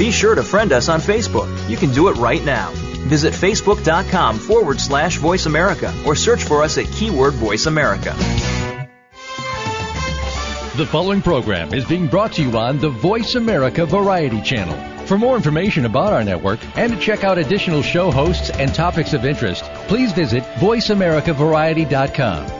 Be sure to friend us on Facebook. You can do it right now. Visit facebook.com forward slash voice America or search for us at keyword voice America. The following program is being brought to you on the Voice America Variety Channel. For more information about our network and to check out additional show hosts and topics of interest, please visit VoiceAmericaVariety.com.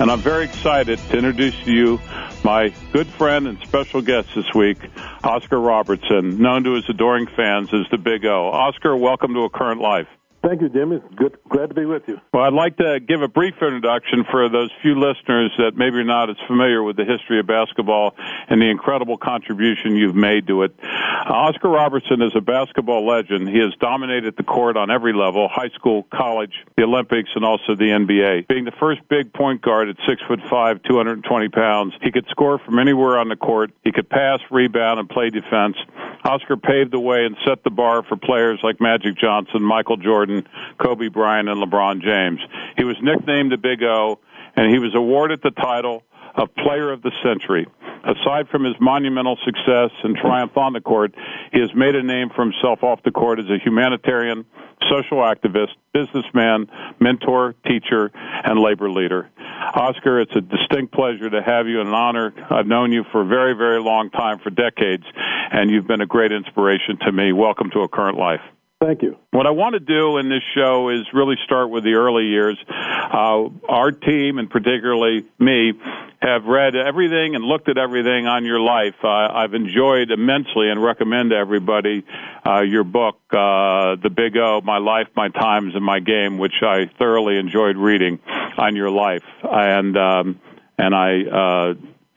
and I'm very excited to introduce to you my good friend and special guest this week, Oscar Robertson, known to his adoring fans as the Big O. Oscar, welcome to A Current Life. Thank you, Jimmy. Good, glad to be with you. Well, I'd like to give a brief introduction for those few listeners that maybe are not as familiar with the history of basketball and the incredible contribution you've made to it. Uh, Oscar Robertson is a basketball legend. He has dominated the court on every level: high school, college, the Olympics, and also the NBA. Being the first big point guard at six foot five, 220 pounds, he could score from anywhere on the court. He could pass, rebound, and play defense. Oscar paved the way and set the bar for players like Magic Johnson, Michael Jordan. Kobe Bryant, and LeBron James. He was nicknamed the Big O, and he was awarded the title of Player of the Century. Aside from his monumental success and triumph on the court, he has made a name for himself off the court as a humanitarian, social activist, businessman, mentor, teacher, and labor leader. Oscar, it's a distinct pleasure to have you and an honor. I've known you for a very, very long time, for decades, and you've been a great inspiration to me. Welcome to A Current Life. Thank you. What I want to do in this show is really start with the early years. Uh, our team, and particularly me, have read everything and looked at everything on your life. Uh, I've enjoyed immensely and recommend to everybody uh, your book, uh, The Big O, My Life, My Times, and My Game, which I thoroughly enjoyed reading on your life. And, um, and I, uh,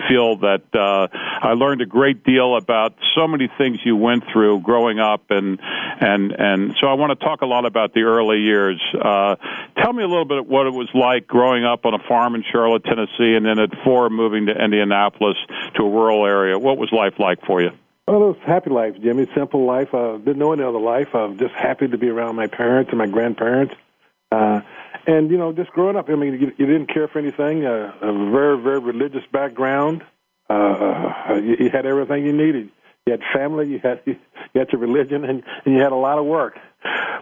feel that uh, I learned a great deal about so many things you went through growing up, and and and so I want to talk a lot about the early years. Uh, tell me a little bit what it was like growing up on a farm in Charlotte, Tennessee, and then at four moving to Indianapolis to a rural area. What was life like for you? Well, it was happy life, Jimmy. Simple life. I uh, didn't know any other life. I was just happy to be around my parents and my grandparents. Uh, and you know, just growing up, I mean, you, you didn't care for anything. Uh, a very, very religious background. Uh, uh, you, you had everything you needed. You had family, you had you had your religion, and, and you had a lot of work.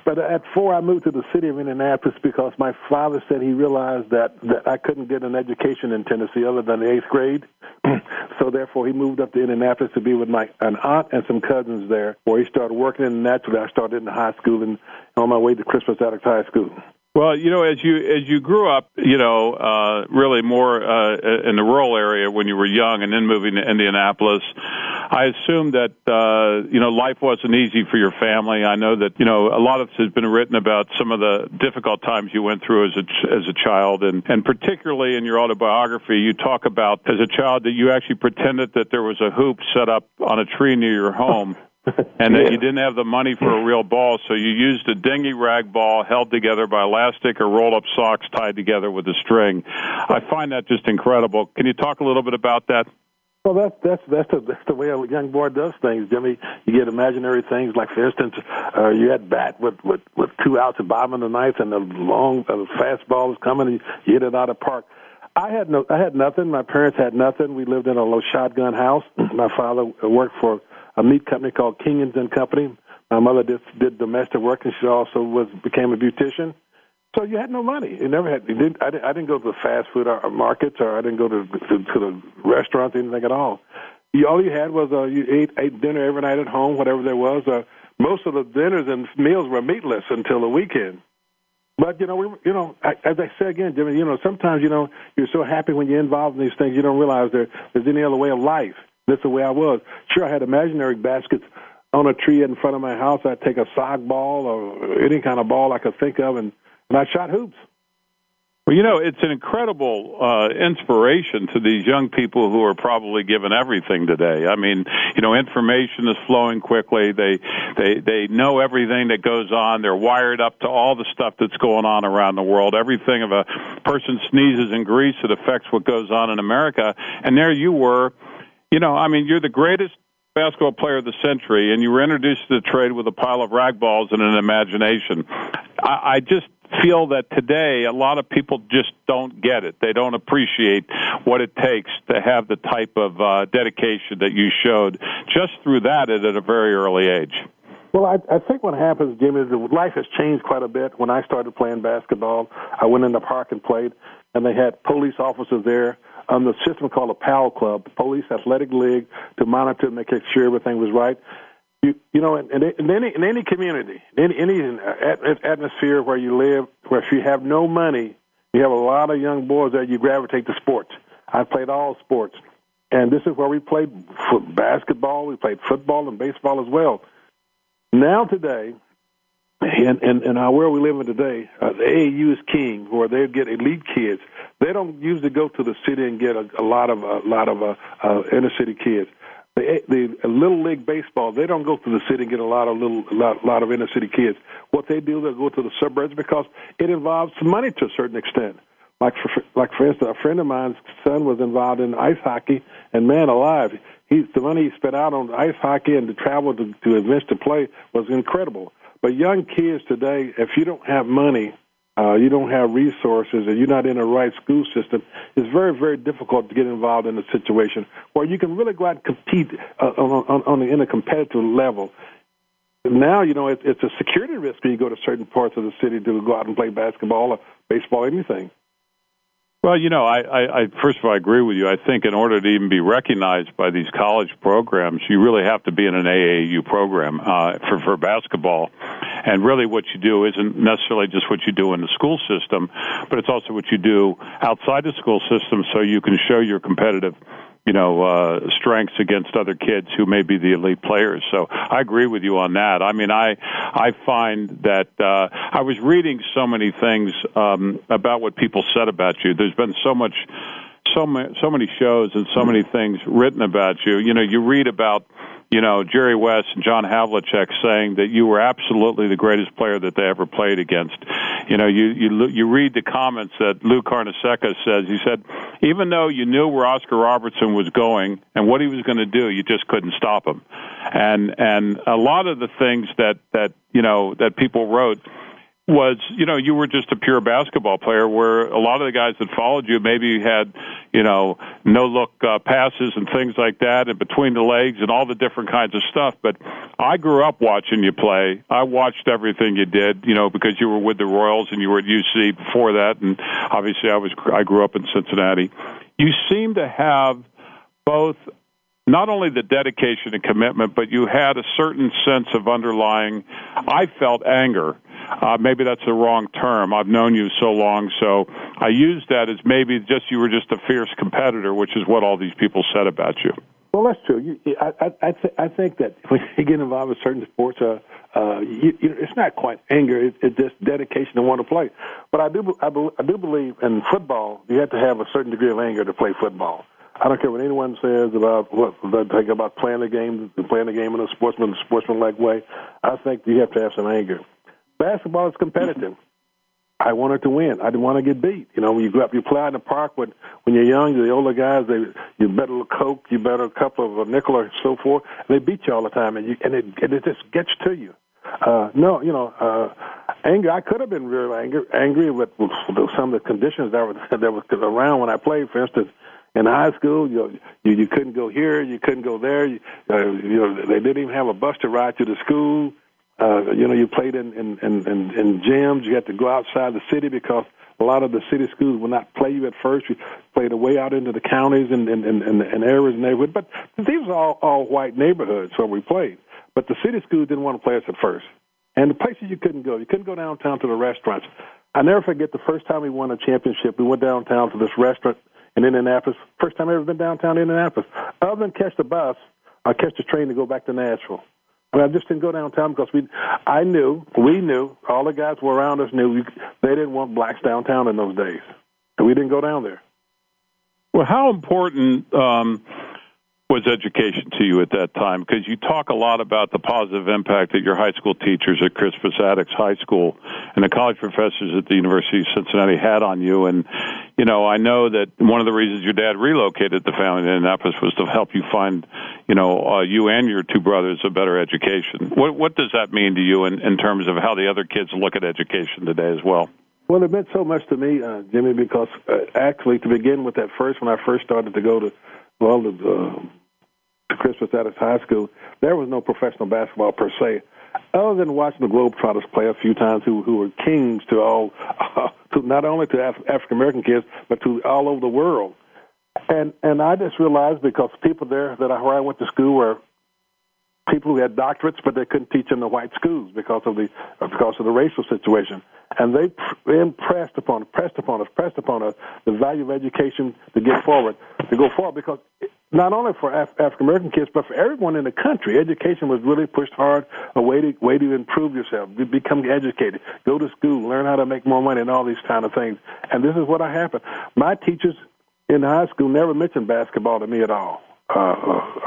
But at four, I moved to the city of Indianapolis because my father said he realized that that I couldn't get an education in Tennessee other than the eighth grade. so therefore, he moved up to Indianapolis to be with my an aunt and some cousins there, where he started working. And naturally, I started in high school and on my way to Crispus Attucks High School. Well, you know, as you as you grew up, you know, uh, really more uh, in the rural area when you were young, and then moving to Indianapolis, I assume that uh, you know life wasn't easy for your family. I know that you know a lot of has been written about some of the difficult times you went through as a as a child, and and particularly in your autobiography, you talk about as a child that you actually pretended that there was a hoop set up on a tree near your home and that you didn't have the money for a real ball, so you used a dingy rag ball held together by elastic or rolled up socks tied together with a string. I find that just incredible. Can you talk a little bit about that? Well, that's that's that's the that's the way a young boy does things, Jimmy. You get imaginary things, like for instance, uh, you had bat with with with two outs at bottom of the ninth, and the long uh, fast ball is coming, and you hit it out of park. I had no, I had nothing. My parents had nothing. We lived in a low shotgun house. My father worked for a meat company called Kingans and Company. My mother did, did domestic work, and she also was became a beautician. So you had no money. You never had. You didn't, I, didn't, I didn't go to the fast food or, or markets, or I didn't go to, to to the restaurants, anything at all. you, all you had was uh, you ate, ate dinner every night at home, whatever there was. Uh, most of the dinners and meals were meatless until the weekend. But you know, we, you know, I, as I say again, Jimmy, you know, sometimes you know you're so happy when you're involved in these things, you don't realize there, there's any other way of life. That's the way I was. Sure, I had imaginary baskets on a tree in front of my house. I'd take a sock ball or any kind of ball I could think of, and and I shot hoops. Well, you know, it's an incredible uh, inspiration to these young people who are probably given everything today. I mean, you know, information is flowing quickly. They they they know everything that goes on. They're wired up to all the stuff that's going on around the world. Everything of a person sneezes in Greece, it affects what goes on in America. And there you were, you know, I mean, you're the greatest basketball player of the century, and you were introduced to the trade with a pile of rag balls and an imagination. I, I just feel that today a lot of people just don't get it. They don't appreciate what it takes to have the type of uh, dedication that you showed just through that at a very early age. Well, I, I think what happens, Jim, is that life has changed quite a bit. When I started playing basketball, I went in the park and played, and they had police officers there on the system called a PAL Club, the Police Athletic League, to monitor and make sure everything was right you you know in, in any in any community, in any uh, atmosphere where you live, where if you have no money, you have a lot of young boys that you gravitate to sports. I played all sports, and this is where we played basketball, we played football and baseball as well. Now today, in, in, in our world we live in today, uh, the AAU is king, where they get elite kids. They don't usually go to the city and get a, a lot of a lot of uh, uh, inner city kids the, the little league baseball, they don't go to the city and get a lot of little, lot, lot of inner city kids. What they do, they go to the suburbs because it involves money to a certain extent. Like for, like for instance, a friend of mine's son was involved in ice hockey, and man alive, he the money he spent out on ice hockey and to travel to, to events to play was incredible. But young kids today, if you don't have money uh, you don't have resources, and you're not in the right school system, it's very, very difficult to get involved in a situation where you can really go out and compete uh, on, on, on the, in a competitive level. Now, you know, it, it's a security risk when you go to certain parts of the city to go out and play basketball or baseball, anything. Well, you know, I, I, I first of all I agree with you. I think in order to even be recognized by these college programs, you really have to be in an AAU program uh, for for basketball. And really, what you do isn't necessarily just what you do in the school system, but it's also what you do outside the school system, so you can show your competitive you know uh strengths against other kids who may be the elite players. So i agree with you on that. I mean i i find that uh i was reading so many things um about what people said about you. There's been so much so many so many shows and so many things written about you. You know you read about you know, Jerry West and John Havlicek saying that you were absolutely the greatest player that they ever played against. You know, you you you read the comments that Lou Carnesecca says. He said, even though you knew where Oscar Robertson was going and what he was going to do, you just couldn't stop him. And and a lot of the things that that you know that people wrote was you know you were just a pure basketball player where a lot of the guys that followed you maybe had you know no look uh, passes and things like that and between the legs and all the different kinds of stuff. But I grew up watching you play. I watched everything you did you know because you were with the Royals and you were at UC before that. And obviously I was I grew up in Cincinnati. You seem to have both not only the dedication and commitment, but you had a certain sense of underlying, I felt anger uh, maybe that's the wrong term. I've known you so long, so I use that as maybe just you were just a fierce competitor, which is what all these people said about you. Well, that's true. You, I, I, I, th- I think that when you get involved with certain sports, uh, uh, you, you, it's not quite anger; it, it's just dedication to want to play. But I do, I, be, I do believe in football, you have to have a certain degree of anger to play football. I don't care what anyone says about what they think about playing the game, playing the game in a sportsman, sportsmanlike way. I think you have to have some anger basketball is competitive. I wanted to win. I didn't want to get beat. You know, when you go up, you play out in the park with when you're young. The older guys, they you bet a coke, you bet a couple of a nickel or so forth. And they beat you all the time, and you and it, and it just gets to you. Uh, no, you know, uh, anger. I could have been real angry, angry with, with some of the conditions that were that were around when I played. For instance, in high school, you you, you couldn't go here, you couldn't go there. You, uh, you know, they didn't even have a bus to ride to the school. Uh, you know, you played in, in, in, in, in gyms. You had to go outside the city because a lot of the city schools will not play you at first. You played away out into the counties and and and, and, and areas neighborhood. But these were all all white neighborhoods where we played. But the city schools didn't want to play us at first. And the places you couldn't go, you couldn't go downtown to the restaurants. I never forget the first time we won a championship. We went downtown to this restaurant in Indianapolis. First time I ever been downtown Indianapolis. Other than catch the bus, I catch the train to go back to Nashville. I, just didn't go downtown because we, I knew, we knew, all the guys were around us knew we, they didn't want blacks downtown in those days, so we didn't go down there. Well, how important um, was education to you at that time? Because you talk a lot about the positive impact that your high school teachers at Crispus Attucks High School and the college professors at the University of Cincinnati had on you. And, you know, I know that one of the reasons your dad relocated the family to Indianapolis was to help you find, you know, uh, you and your two brothers a better education. What, what does that mean to you in, in terms of how the other kids look at education today as well? Well, it meant so much to me, uh, Jimmy, because uh, actually, to begin with, that first when I first started to go to well, the, uh, Crispus Attucks High School, there was no professional basketball per se, other than watching the Globetrotters play a few times, who who were kings to all, uh, to not only to Af- African American kids, but to all over the world. And and I just realized because people there that I, where I went to school were people who had doctorates, but they couldn't teach in the white schools because of the because of the racial situation. And they, impressed upon us, pressed upon us, pressed upon us the value of education to get forward, to go forward. Because not only for Af- African American kids, but for everyone in the country, education was really pushed hard. A way to way to improve yourself, become educated, go to school, learn how to make more money, and all these kind of things. And this is what I happened. My teachers in high school never mentioned basketball to me at all. Uh,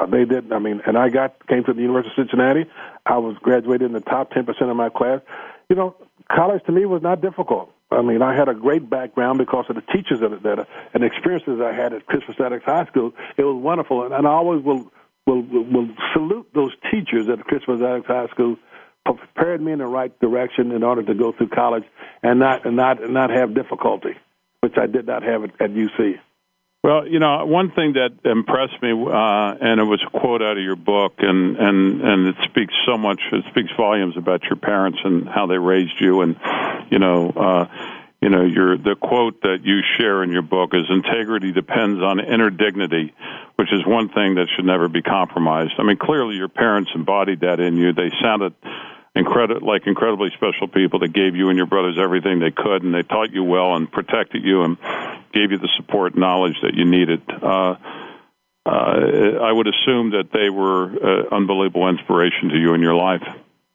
uh, they didn't. I mean, and I got came to the University of Cincinnati. I was graduated in the top ten percent of my class. You know, college to me was not difficult. I mean, I had a great background because of the teachers that, that and experiences I had at Crispus Attucks High School. It was wonderful, and, and I always will will will salute those teachers at Crispus Attucks High School prepared me in the right direction in order to go through college and not and not and not have difficulty, which I did not have at, at UC. Well, you know, one thing that impressed me, uh, and it was a quote out of your book, and and and it speaks so much. It speaks volumes about your parents and how they raised you, and you know, uh, you know, your the quote that you share in your book is integrity depends on inner dignity, which is one thing that should never be compromised. I mean, clearly your parents embodied that in you. They sounded incredible, like incredibly special people that gave you and your brothers everything they could, and they taught you well and protected you and gave you the support and knowledge that you needed. Uh, uh, I would assume that they were uh, unbelievable inspiration to you in your life.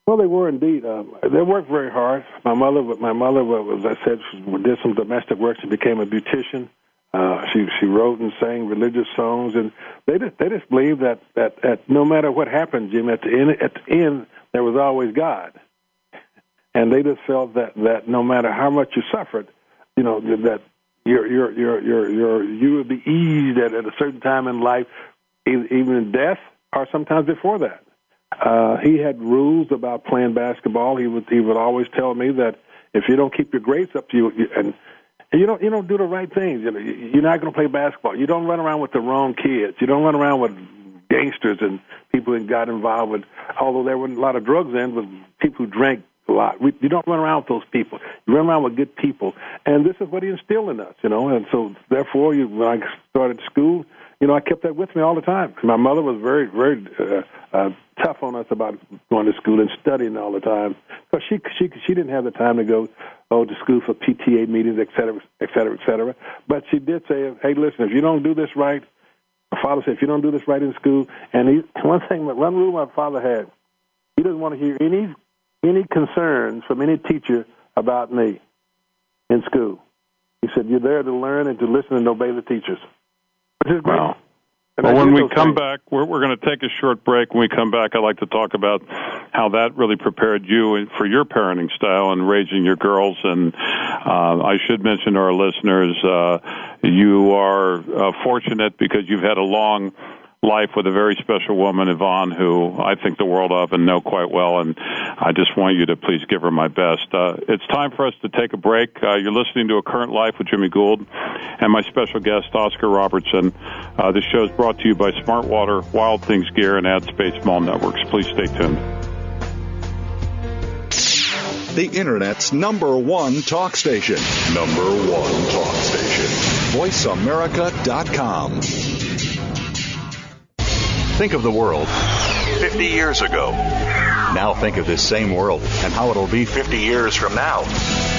Well, they were indeed. Um, they worked very hard. My mother, my mother, was, as I said, she did some domestic work. She became a beautician. Uh, she she wrote and sang religious songs, and they just they just believed that that, that no matter what happened, Jim, at the end at the end there was always God, and they just felt that that no matter how much you suffered, you know that your your your your your you would be eased at, at a certain time in life, even in death or sometimes before that. Uh, he had rules about playing basketball. He would he would always tell me that if you don't keep your grades up, you, you and you don't you don't do the right things. You know, you're not going to play basketball. You don't run around with the wrong kids. You don't run around with gangsters and people who got involved with. Although there were a lot of drugs in, with people who drank a lot. We, you don't run around with those people. You run around with good people, and this is what he instilled in us, you know. And so, therefore, you, when I started school, you know, I kept that with me all the time. My mother was very, very uh, uh, tough on us about going to school and studying all the time because she she she didn't have the time to go oh to school for PTA meetings, et cetera, et cetera, et cetera. But she did say, hey, listen, if you don't do this right, my father said, if you don't do this right in school, and he one thing, one rule my father had, he doesn't want to hear any any concerns from any teacher about me in school. He said, You're there to learn and to listen and obey the teachers. Which is great. Wow. well, when we come things. back, we're, we're going to take a short break. When we come back, I'd like to talk about how that really prepared you for your parenting style and raising your girls. And uh, I should mention to our listeners, uh, you are uh, fortunate because you've had a long life with a very special woman, Yvonne, who I think the world of and know quite well. And I just want you to please give her my best. Uh, it's time for us to take a break. Uh, you're listening to A Current Life with Jimmy Gould and my special guest, Oscar Robertson. Uh, this show is brought to you by Smartwater, Wild Things Gear, and AdSpace Mall Networks. Please stay tuned. The Internet's number one talk station. Number one talk station. VoiceAmerica.com. Think of the world 50 years ago. Now think of this same world and how it'll be 50 years from now.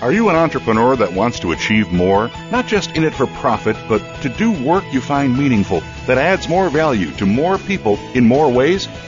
Are you an entrepreneur that wants to achieve more? Not just in it for profit, but to do work you find meaningful that adds more value to more people in more ways?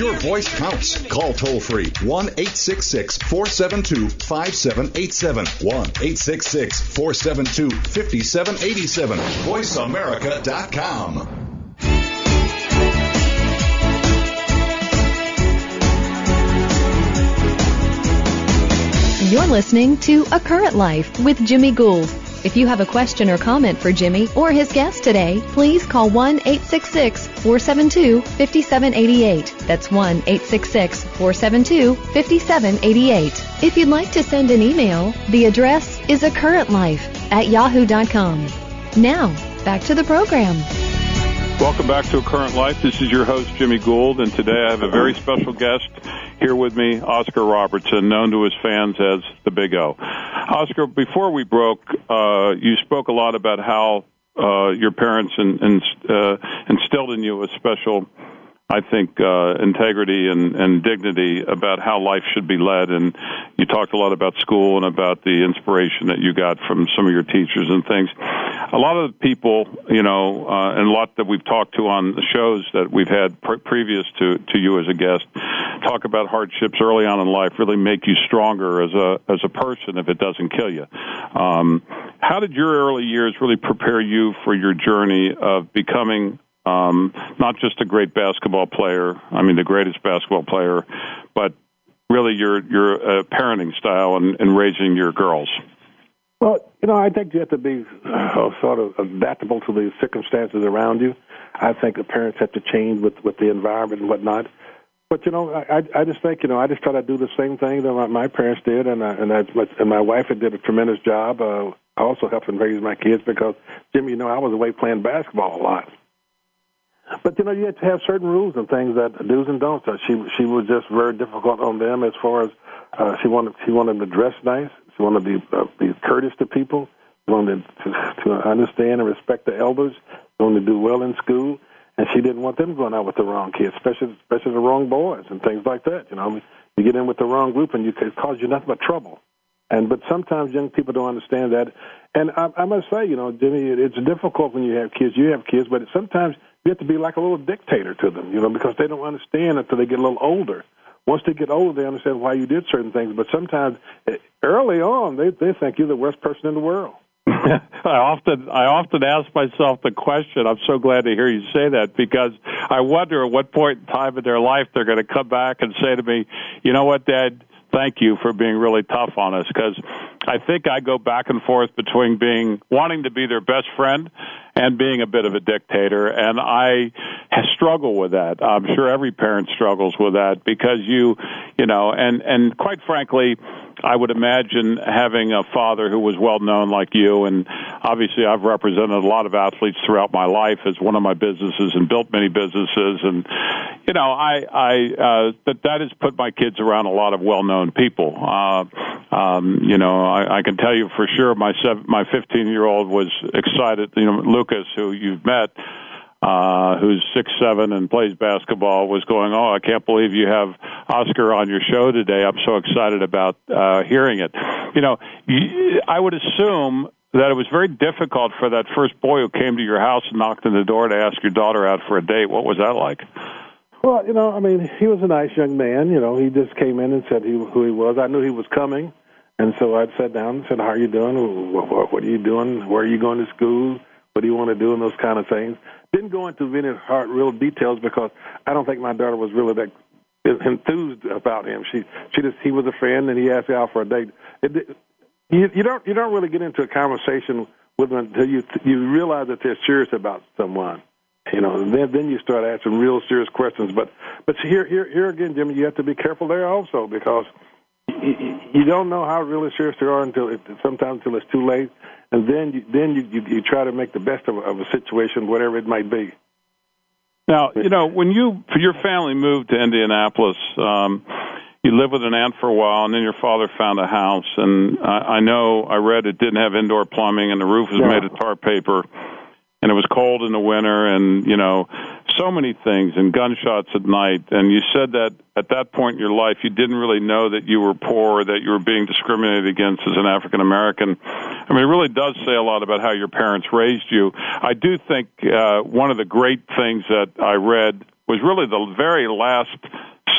your voice counts. Call toll free 1 866 472 5787. 1 866 472 5787. VoiceAmerica.com. You're listening to A Current Life with Jimmy Gould. If you have a question or comment for Jimmy or his guest today, please call 1 866 472 5788. That's 1 866 472 5788. If you'd like to send an email, the address is a current life at yahoo.com. Now, back to the program. Welcome back to A Current Life. This is your host, Jimmy Gould, and today I have a very special guest here with me, Oscar Robertson, known to his fans as the Big O. Oscar, before we broke, uh, you spoke a lot about how uh, your parents in, in, uh, instilled in you a special I think uh, integrity and, and dignity about how life should be led. And you talked a lot about school and about the inspiration that you got from some of your teachers and things. A lot of people, you know, uh, and a lot that we've talked to on the shows that we've had pre- previous to to you as a guest, talk about hardships early on in life really make you stronger as a as a person if it doesn't kill you. Um, how did your early years really prepare you for your journey of becoming um, not just a great basketball player, I mean the greatest basketball player, but really your your uh, parenting style and, and raising your girls. Well, you know, I think you have to be uh, sort of adaptable to the circumstances around you. I think the parents have to change with with the environment and whatnot. But you know, I I just think you know I just try to do the same thing that my, my parents did, and uh, and I, and my wife had did a tremendous job. Uh, I also helped them raise my kids because Jimmy, you know, I was away playing basketball a lot. But you know, you have to have certain rules and things that do's and don'ts. Uh, she she was just very difficult on them as far as uh, she wanted she wanted them to dress nice. She wanted to be uh, be courteous to people. She wanted to, to understand and respect the elders. She wanted to do well in school, and she didn't want them going out with the wrong kids, especially especially the wrong boys and things like that. You know, I mean, you get in with the wrong group, and you it cause you nothing but trouble. And but sometimes young people don't understand that. And I, I must say, you know, Jimmy, it's difficult when you have kids. You have kids, but sometimes you have to be like a little dictator to them, you know, because they don't understand until they get a little older. Once they get older, they understand why you did certain things. But sometimes, eh, early on, they they think you're the worst person in the world. I often I often ask myself the question. I'm so glad to hear you say that because I wonder at what point in time in their life they're going to come back and say to me, "You know what, Dad? Thank you for being really tough on us." Because I think I go back and forth between being wanting to be their best friend and being a bit of a dictator. And I struggle with that. I'm sure every parent struggles with that because you, you know, and, and quite frankly, I would imagine having a father who was well known like you, and obviously I've represented a lot of athletes throughout my life as one of my businesses and built many businesses, and you know I I uh, that that has put my kids around a lot of well known people. Uh, um, you know I, I can tell you for sure my seven, my 15 year old was excited. You know Lucas, who you've met uh, who's six seven and plays basketball, was going, "Oh, I can't believe you have Oscar on your show today. I'm so excited about uh, hearing it." You know, I would assume that it was very difficult for that first boy who came to your house and knocked on the door to ask your daughter out for a date. What was that like? Well, you know, I mean, he was a nice young man. You know, he just came in and said he, who he was. I knew he was coming, and so I sat down and said, "How are you doing? What, what, what are you doing? Where are you going to school? What do you want to do?" And those kind of things. Didn't go into any hard, real details because I don't think my daughter was really that enthused about him. She, she just, he was a friend, and he asked me out for a date. It, you, you don't you don't really get into a conversation with them until you you realize that they're serious about someone. You know, then then you start asking real serious questions. But but here here here again, Jimmy, you have to be careful there also because you, don't know how really serious they are until it, sometimes until it's too late, and then you, then you, you you try to make the best of, of a situation, whatever it might be. Now, you know, when you your family moved to Indianapolis, um, you lived with an aunt for a while, and then your father found a house. And I, I know I read it didn't have indoor plumbing, and the roof was made of tar paper, and it was cold in the winter, and you know, so many things, and gunshots at night. And you said that at that point in your life, you didn't really know that you were poor, that you were being discriminated against as an African American. I mean, it really does say a lot about how your parents raised you. I do think uh, one of the great things that I read was really the very last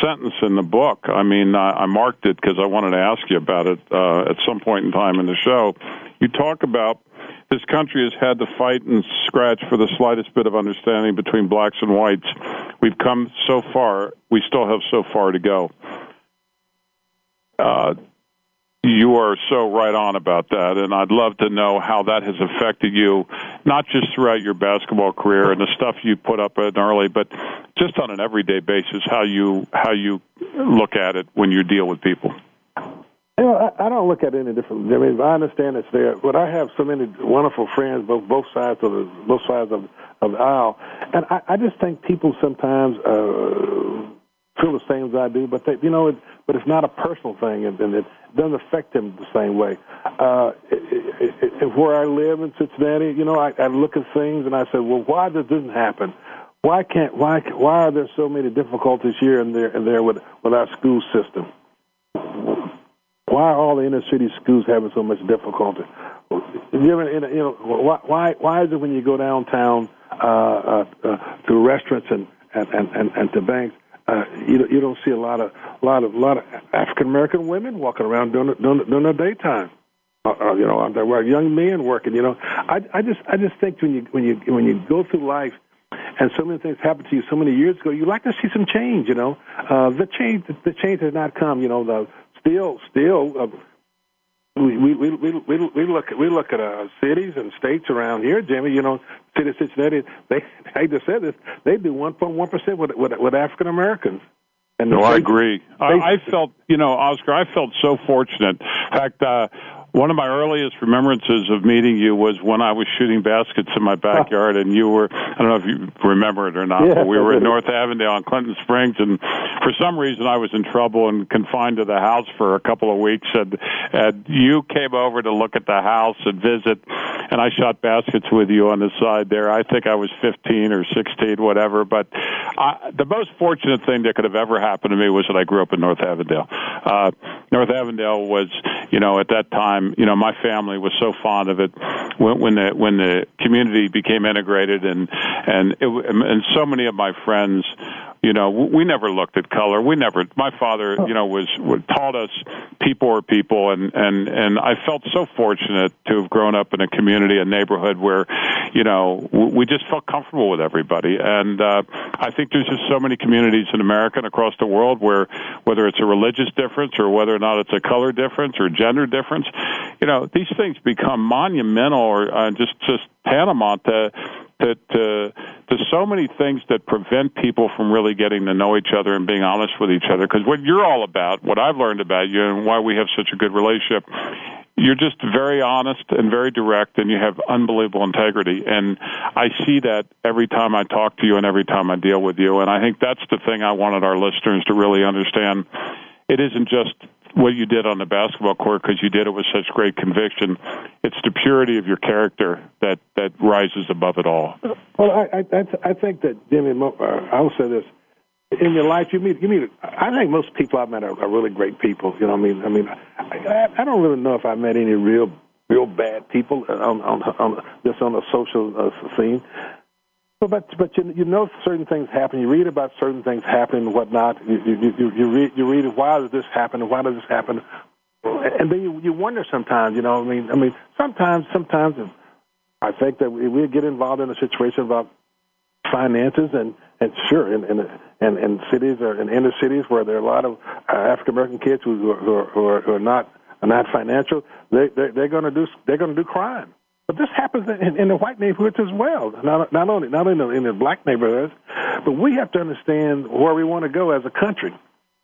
sentence in the book. I mean, I, I marked it because I wanted to ask you about it uh, at some point in time in the show. You talk about this country has had to fight and scratch for the slightest bit of understanding between blacks and whites. We've come so far. We still have so far to go. Uh, you are so right on about that, and I'd love to know how that has affected you, not just throughout your basketball career and the stuff you put up in early, but just on an everyday basis, how you how you look at it when you deal with people. You know, I, I don't look at it any different. I mean, I understand it's there, but I have so many wonderful friends, both both sides of the both sides of of the aisle, and I, I just think people sometimes. uh feel the same as I do, but they, you know, it, but it's not a personal thing, and, and it doesn't affect them the same way. Uh, it, it, it, where I live in Cincinnati, you know, I, I look at things and I say, well, why this happen? Why can't why why are there so many difficulties here and there and there with with our school system? Why are all the inner city schools having so much difficulty? You know, why why is it when you go downtown uh, uh, uh, to restaurants and and, and, and to banks, uh, you you don't see a lot of lot of lot of African American women walking around during during, during the daytime. Uh, uh, you know, there were young men working. You know, I I just I just think when you when you when you go through life and so many things happened to you so many years ago, you like to see some change. You know, uh, the change the change has not come. You know, the still still. Uh, we we we we we look at we look at uh, cities and states around here, Jimmy. You know, city of Cincinnati. They I just said this. They do 1.1 percent with with, with African Americans. And no, I agree. I, I felt, you know, Oscar, I felt so fortunate. In fact, uh, one of my earliest remembrances of meeting you was when I was shooting baskets in my backyard, and you were, I don't know if you remember it or not, yeah, but we were in North Avondale on Clinton Springs, and for some reason I was in trouble and confined to the house for a couple of weeks, and, and you came over to look at the house and visit, and I shot baskets with you on the side there. I think I was 15 or 16, whatever, but I, the most fortunate thing that could have ever happened to me was that I grew up in North Avondale. Uh, North Avondale was, you know, at that time, time, you know, my family was so fond of it when, when the when the community became integrated, and and it, and so many of my friends you know we never looked at color. We never my father you know was, was taught us people are people and and and i felt so fortunate to have grown up in a community a neighborhood where you know we just felt comfortable with everybody. And uh i think there's just so many communities in america and across the world where whether it's a religious difference or whether or not it's a color difference or gender difference you know these things become monumental or uh, just just tantamount to to, to to so many things that prevent people from really getting to know each other and being honest with each other. Because what you're all about, what I've learned about you, and why we have such a good relationship, you're just very honest and very direct, and you have unbelievable integrity. And I see that every time I talk to you and every time I deal with you. And I think that's the thing I wanted our listeners to really understand. It isn't just what you did on the basketball court because you did it with such great conviction. It's the purity of your character that that rises above it all. Well, I I, I think that Jimmy, uh, I will say this: in your life, you meet you meet. I think most people I've met are, are really great people. You know, what I mean, I mean, I, I don't really know if I met any real real bad people on on, on just on the social uh, scene. But but you you know certain things happen. You read about certain things happening and whatnot. You you you, you read you read why does this happen? Why does this happen? And then you you wonder sometimes. You know I mean I mean sometimes sometimes I think that we, we get involved in a situation about finances and and sure in in in, in cities or in inner cities where there are a lot of African American kids who, who, are, who, are, who are not are not financial, they, they they're going to do they're going to do crime. But this happens in, in the white neighborhoods as well. Not not only not in the, in the black neighborhoods, but we have to understand where we want to go as a country.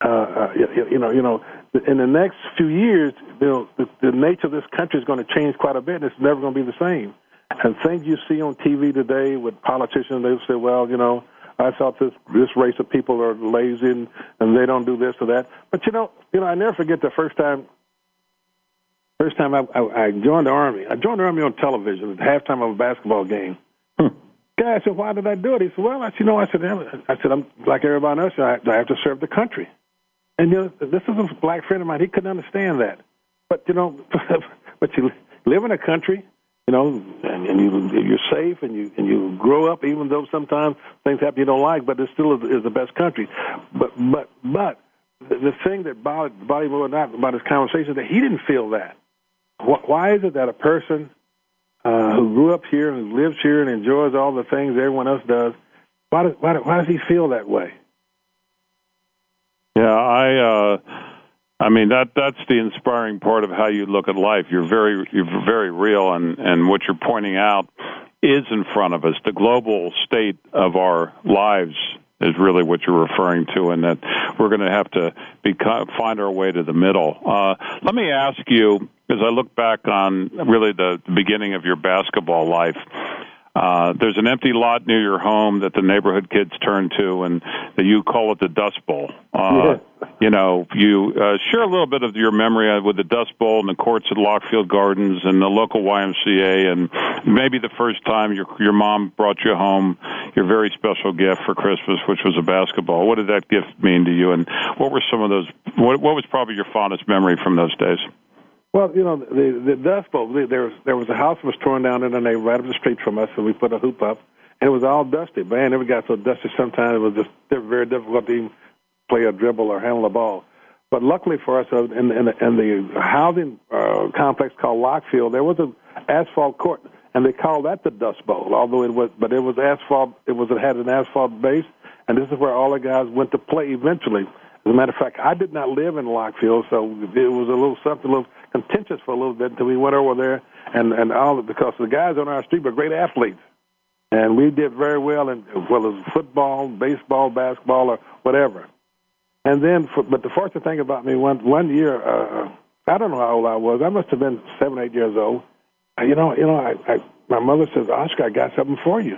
Uh, uh, you, you know, you know, in the next few years, you know, the, the nature of this country is going to change quite a bit. It's never going to be the same. And things you see on TV today with politicians, they say, well, you know, I thought this this race of people are lazy and, and they don't do this or that. But you know, you know, I never forget the first time. First time I, I, I joined the army. I joined the army on television at halftime of a basketball game. Hmm. Guy said, "Why did I do it?" He said, "Well, I said, you know, I said, I said, I'm like everybody else. I, I have to serve the country." And you know, this is a black friend of mine. He couldn't understand that. But you know, but you live in a country you know, and, and you you're safe and you and you grow up, even though sometimes things happen you don't like, but it still is, is the best country. But but but the thing that bothered, bothered me not about this conversation is that he didn't feel that. Why is it that a person uh, who grew up here and who lives here and enjoys all the things everyone else does, why does why, why does he feel that way? Yeah, I. uh I mean that that's the inspiring part of how you look at life. You're very you're very real, and and what you're pointing out is in front of us. The global state of our lives is really what you're referring to, and that we're going to have to be, find our way to the middle. Uh, let me ask you, as I look back on really the beginning of your basketball life. Uh, there's an empty lot near your home that the neighborhood kids turn to, and that you call it the Dust Bowl. Uh, yeah. You know, you uh, share a little bit of your memory with the Dust Bowl and the courts at Lockfield Gardens and the local YMCA, and maybe the first time your your mom brought you home your very special gift for Christmas, which was a basketball. What did that gift mean to you, and what were some of those? What, what was probably your fondest memory from those days? Well, you know, the the Dust Bowl. There was there was a house that was torn down in the neighborhood right up the street from us, and we put a hoop up, and it was all dusty. Man, it got so dusty sometimes it was just very difficult to even play a dribble or handle a ball. But luckily for us, uh, in, in, the, in the housing uh, complex called Lockfield, there was an asphalt court, and they called that the Dust Bowl. Although it was, but it was asphalt. It was it had an asphalt base, and this is where all the guys went to play eventually. As a matter of fact, I did not live in Lockfield, so it was a little something, a little contentious for a little bit until we went over there and and all because the guys on our street were great athletes, and we did very well in well as football, baseball, basketball, or whatever. And then, for, but the fortunate thing about me, one one year, uh, I don't know how old I was. I must have been seven, eight years old. You know, you know, I, I my mother says, Oscar, I got something for you,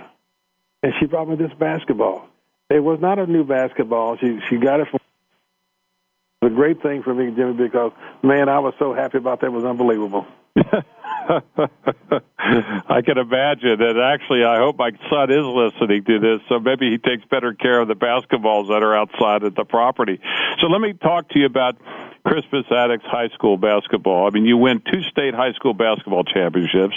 and she brought me this basketball. It was not a new basketball. She she got it from great thing for me, Jimmy, because man, I was so happy about that. It was unbelievable. I can imagine. And actually, I hope my son is listening to this, so maybe he takes better care of the basketballs that are outside at the property. So let me talk to you about Crispus Attucks High School basketball. I mean, you win two state high school basketball championships.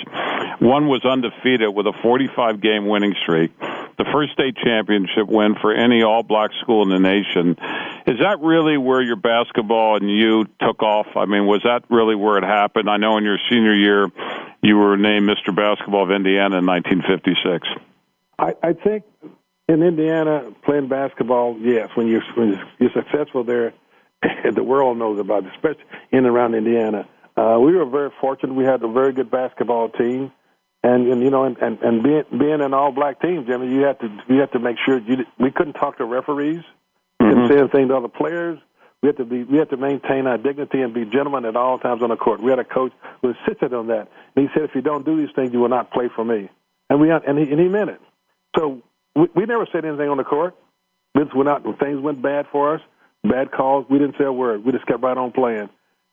One was undefeated with a 45 game winning streak. The first state championship win for any all black school in the nation. Is that really where your basketball and you took off? I mean, was that really where it happened? I know in your senior year, you were named Mr. Basketball of Indiana in 1956. I, I think in Indiana, playing basketball, yes, when you're when you're successful there, the world knows about it, especially in and around Indiana. Uh, we were very fortunate. We had a very good basketball team, and, and you know, and, and, and being being an all black team, Jimmy, you had to you had to make sure you we couldn't talk to referees, mm-hmm. couldn't say anything to other players. We had to be we had to maintain our dignity and be gentlemen at all times on the court. We had a coach who insisted on that, and he said, if you don't do these things, you will not play for me. And we and he, and he meant it. So we, we never said anything on the court. This went out when things went bad for us bad calls. We didn't say a word. We just kept right on playing.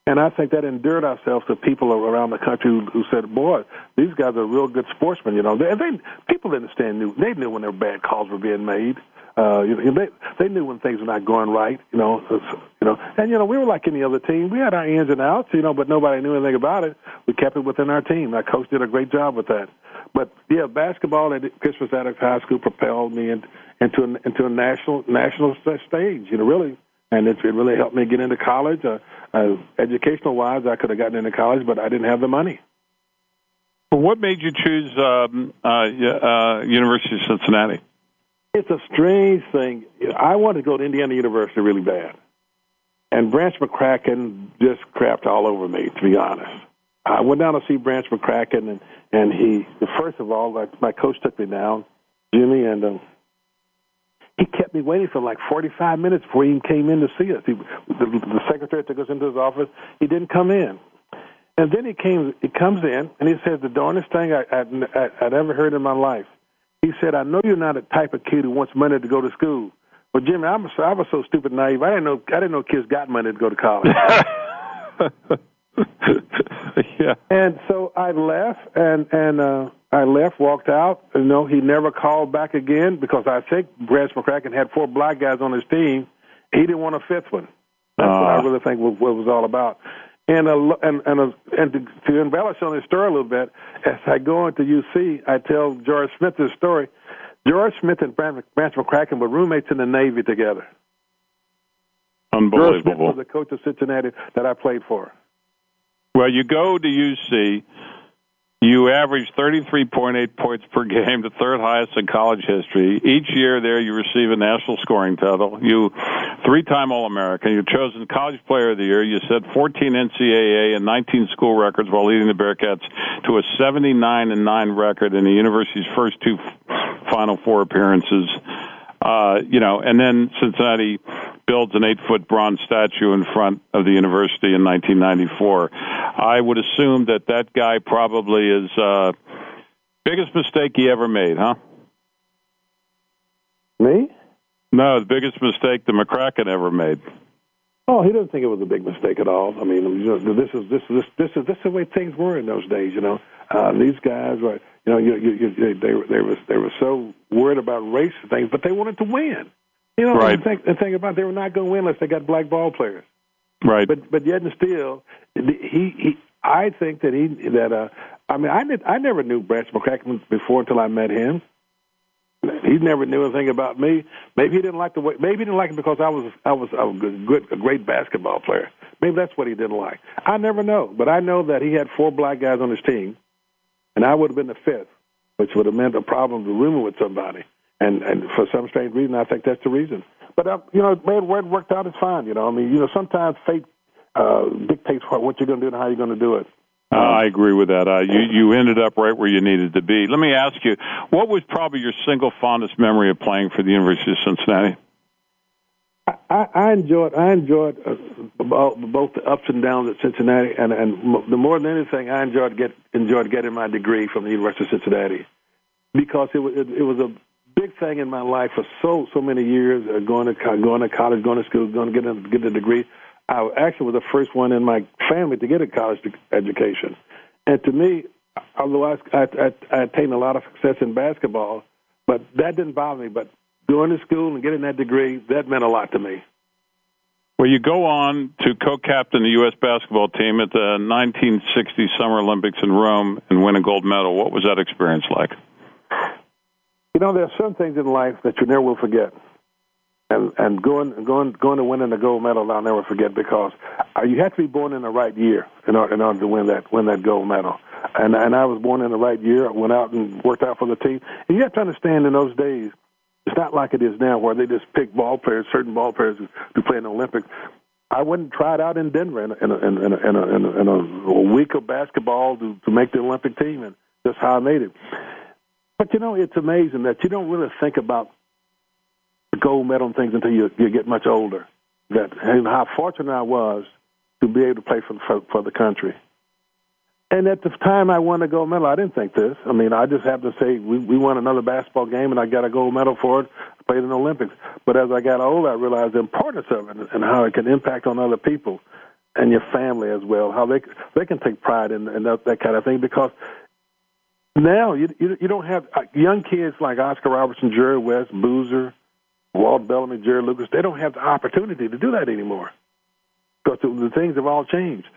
And I think that endeared ourselves to people around the country who, who said, "Boy, these guys are real good sportsmen." You know, they, they people didn't stand knew they knew when their bad calls were being made. Uh, you know, they they knew when things were not going right. You know, you know, and you know we were like any other team. We had our ins and outs, you know, but nobody knew anything about it. We kept it within our team. Our coach did a great job with that. But yeah, basketball at Crispus Attucks High School propelled me into into a, into a national national stage. You know, really, and it, it really helped me get into college. Uh, uh, educational wise, I could have gotten into college, but I didn't have the money. What made you choose um, uh, uh, University of Cincinnati? It's a strange thing. I wanted to go to Indiana University really bad, and Branch McCracken just crapped all over me. To be honest, I went down to see Branch McCracken, and and he first of all, like my coach took me down, Jimmy, and. Um, he kept me waiting for like 45 minutes before he even came in to see us. He, the, the secretary took us into his office. He didn't come in. And then he came. He comes in and he says the darnest thing I, I, I, I'd ever heard in my life. He said, "I know you're not a type of kid who wants money to go to school, but Jimmy, I'm so, I was so stupid naive. I didn't know I didn't know kids got money to go to college." yeah. And so I left, and and uh, I left, walked out. You know, he never called back again because I think Branch McCracken had four black guys on his team. He didn't want a fifth one. That's uh, what I really think was, what it was all about. And a, and and a, and to, to embellish on his story a little bit, as I go into UC, I tell George Smith this story. George Smith and Branch McCracken were roommates in the Navy together. Unbelievable. George Smith was the coach of Cincinnati that I played for. Well, you go to UC, you average 33.8 points per game, the third highest in college history. Each year there, you receive a national scoring title. You three-time All-American. You're chosen College Player of the Year. You set 14 NCAA and 19 school records while leading the Bearcats to a 79 and 9 record in the university's first two Final Four appearances. Uh, you know, and then Cincinnati builds an eight foot bronze statue in front of the university in 1994. I would assume that that guy probably is uh, biggest mistake he ever made, huh? Me? No, the biggest mistake the McCracken ever made. Oh, he doesn't think it was a big mistake at all. I mean, you know, this is this this this is this is the way things were in those days. You know, uh, these guys were, you know, you, you, you, they they were they were so worried about race and things, but they wanted to win. You know, right. the thing, the thing about it, they were not going to win unless they got black ball players. Right. But but yet and still, he he. I think that he that uh. I mean, I did, I never knew Branch McCracken before until I met him. He never knew anything about me. Maybe he didn't like the way. Maybe he didn't like it because I was I was a good, a great basketball player. Maybe that's what he didn't like. I never know, but I know that he had four black guys on his team, and I would have been the fifth, which would have meant a problem to rooming with somebody and and for some strange reason, I think that's the reason. But uh, you know, where, where it worked out is fine. You know, I mean, you know, sometimes fate uh, dictates what, what you're going to do and how you're going to do it. Uh, I agree with that. Uh, you you ended up right where you needed to be. Let me ask you, what was probably your single fondest memory of playing for the University of Cincinnati? I, I enjoyed I enjoyed uh, both the ups and downs at Cincinnati, and and the more than anything, I enjoyed get enjoyed getting my degree from the University of Cincinnati because it was it, it was a big thing in my life for so so many years. Uh, going to going to college, going to school, going to get a, get a degree. I actually was the first one in my family to get a college education, and to me, although I, I, I, I attained a lot of success in basketball, but that didn't bother me. But going to school and getting that degree that meant a lot to me. Well, you go on to co-captain the U.S. basketball team at the 1960 Summer Olympics in Rome and win a gold medal. What was that experience like? You know, there are some things in life that you never will forget. And and going going going to winning the gold medal, I'll never forget because you have to be born in the right year in order, in order to win that win that gold medal. And and I was born in the right year. I went out and worked out for the team. And you have to understand, in those days, it's not like it is now, where they just pick ball players, certain ball players to play in the Olympics. I went and tried out in Denver in a, in a, in a, in a, in a, in a week of basketball to, to make the Olympic team, and that's how I made it. But you know, it's amazing that you don't really think about the gold medal and things until you, you get much older. That and how fortunate I was to be able to play for, for for the country. And at the time I won the gold medal, I didn't think this. I mean, I just happened to say we, we won another basketball game, and I got a gold medal for it. I played in the Olympics. But as I got older, I realized the importance of it and how it can impact on other people and your family as well. How they they can take pride in, in that, that kind of thing because now you you, you don't have uh, young kids like Oscar Robertson, Jerry West, Boozer, Walt Bellamy, Jerry Lucas, they don't have the opportunity to do that anymore because the, the things have all changed.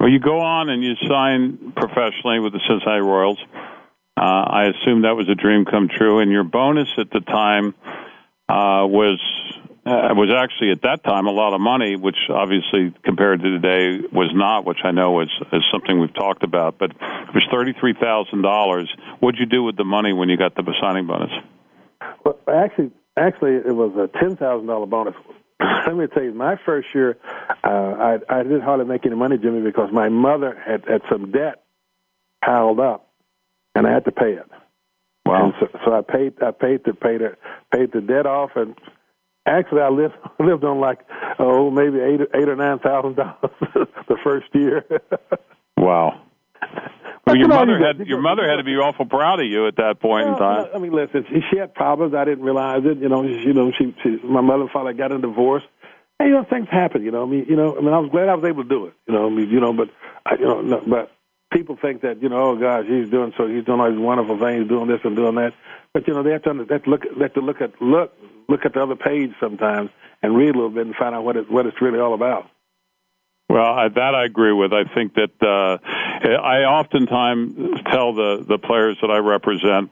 Well, you go on and you sign professionally with the Cincinnati Royals. Uh, I assume that was a dream come true, and your bonus at the time uh, was uh, was actually at that time a lot of money, which obviously compared to today was not, which I know is, is something we've talked about. But it was thirty three thousand dollars. What'd you do with the money when you got the signing bonus? Well, actually, actually, it was a ten thousand dollar bonus. Let me tell you, my first year, uh, I, I didn't hardly make any money, Jimmy, because my mother had had some debt piled up, and I had to pay it. Wow! And so, so I paid, I paid to pay the paid the debt off, and actually, I lived lived on like oh maybe eight eight or nine thousand dollars the first year. wow! Well, your mother had your mother had to be awful proud of you at that point well, in time. I mean, listen, she, she had problems. I didn't realize it. You know, she, you know, she, she my mother and father got a divorce. And, you know, things happen. You know, I mean, you know, I mean, I was glad I was able to do it. You know, I mean, you know, but I, you know, no, but people think that you know, oh gosh, he's doing so, he's doing all these wonderful things, doing this and doing that. But you know, they have to, they have to look, they have to look at look look at the other page sometimes and read a little bit and find out what it what it's really all about. Well, I, that I agree with. I think that uh, I oftentimes tell the the players that I represent,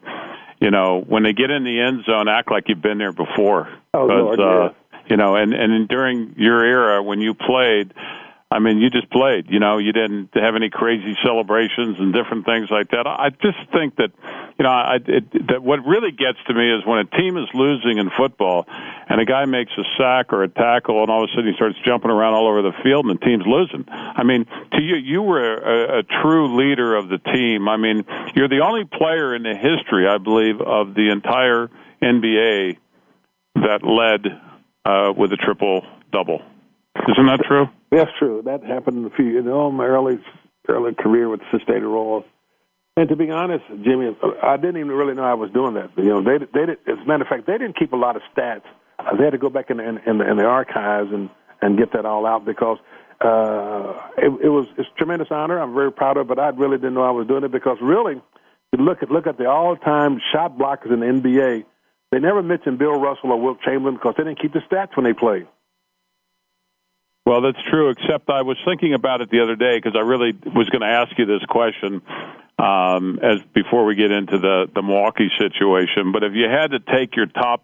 you know, when they get in the end zone, act like you've been there before. Oh, Lord, uh, yeah. You know, and and during your era when you played, I mean, you just played. You know, you didn't have any crazy celebrations and different things like that. I just think that, you know, I, it, that what really gets to me is when a team is losing in football, and a guy makes a sack or a tackle, and all of a sudden he starts jumping around all over the field, and the team's losing. I mean, to you, you were a, a true leader of the team. I mean, you're the only player in the history, I believe, of the entire NBA that led uh, with a triple double. Isn't that true? That's true. That happened in a few, in all my early early career with the Cincinnati Royals. And to be honest, Jimmy, I didn't even really know I was doing that. You know, they they did, as a matter of fact, they didn't keep a lot of stats. Uh, they had to go back in, in, in, the, in the archives and and get that all out because uh, it, it was it's a tremendous honor. I'm very proud of it, but I really didn't know I was doing it because really, you look at look at the all-time shot blockers in the NBA. They never mentioned Bill Russell or Wilt Chamberlain because they didn't keep the stats when they played. Well, that's true. Except I was thinking about it the other day because I really was going to ask you this question um, as before we get into the the Milwaukee situation. But if you had to take your top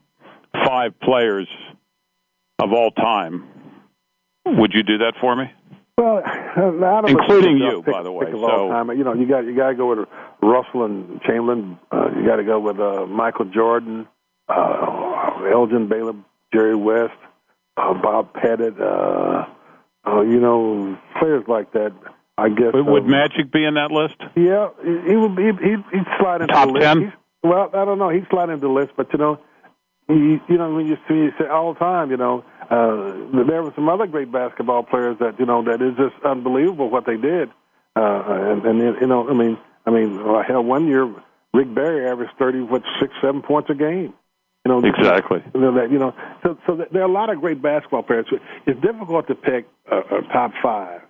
five players of all time, would you do that for me? Well, including you, pick, by the way. So, time, you know, you got you got to go with Russell and Chamberlain. Uh, you got to go with uh, Michael Jordan, uh, Elgin Baylor, Jerry West, uh, Bob Pettit. Uh, uh, you know, players like that. I guess. But would um, Magic be in that list? Yeah, he, he would. He, he'd, he'd slide into Top the list. 10? Well, I don't know. He'd slide into the list, but you know, you, you know, when you see you say all the time, you know, uh, there were some other great basketball players that you know that is just unbelievable what they did, uh, and, and you know, I mean, I mean, hell, one year Rick Barry averaged thirty, what, six, seven points a game. You know, Exactly. You know, that, you know, so so there are a lot of great basketball players. It's difficult to pick a, a top five.